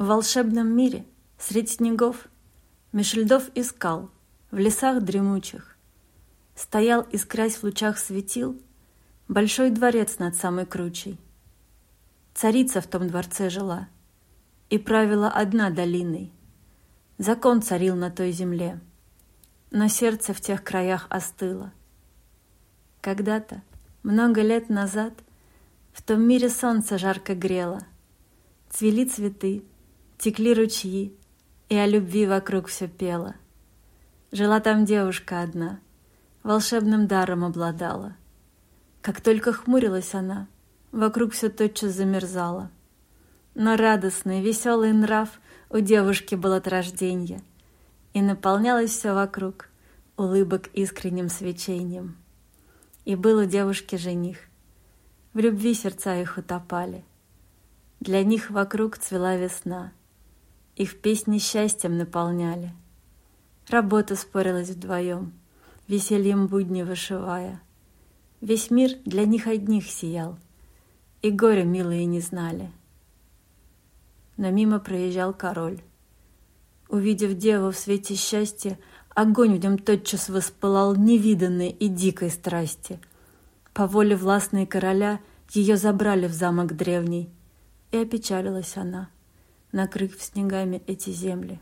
В волшебном мире, средь снегов, Меж льдов и скал, в лесах дремучих, Стоял, искрясь в лучах светил, Большой дворец над самой кручей. Царица в том дворце жила И правила одна долиной. Закон царил на той земле, Но сердце в тех краях остыло. Когда-то, много лет назад, В том мире солнце жарко грело, Цвели цветы, текли ручьи, И о любви вокруг все пело. Жила там девушка одна, Волшебным даром обладала. Как только хмурилась она, Вокруг все тотчас замерзало. Но радостный, веселый нрав У девушки был от рождения, И наполнялось все вокруг Улыбок искренним свечением. И был у девушки жених. В любви сердца их утопали. Для них вокруг цвела весна. Их песни счастьем наполняли. Работа спорилась вдвоем, Весельем будни вышивая — Весь мир для них одних сиял, И горе милые не знали. Но мимо проезжал король. Увидев деву в свете счастья, Огонь в нем тотчас воспылал невиданной и дикой страсти. По воле властной короля Ее забрали в замок древний, И опечалилась она, накрыв снегами эти земли.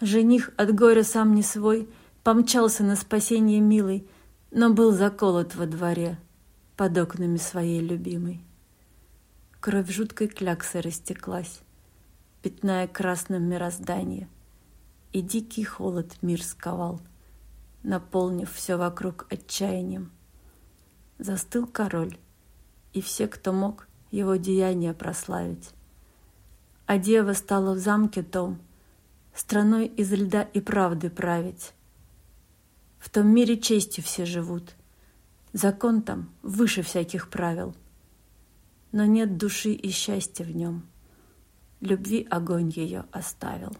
Жених от горя сам не свой Помчался на спасение милый, но был заколот во дворе под окнами своей любимой. Кровь жуткой кляксы растеклась, пятная красным мироздание, и дикий холод мир сковал, наполнив все вокруг отчаянием. Застыл король, и все, кто мог, его деяния прославить. А дева стала в замке том, страной из льда и правды править, в том мире честью все живут. Закон там выше всяких правил. Но нет души и счастья в нем. Любви огонь ее оставил.